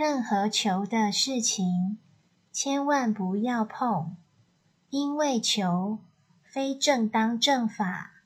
任何求的事情千万不要碰因为求非正当正法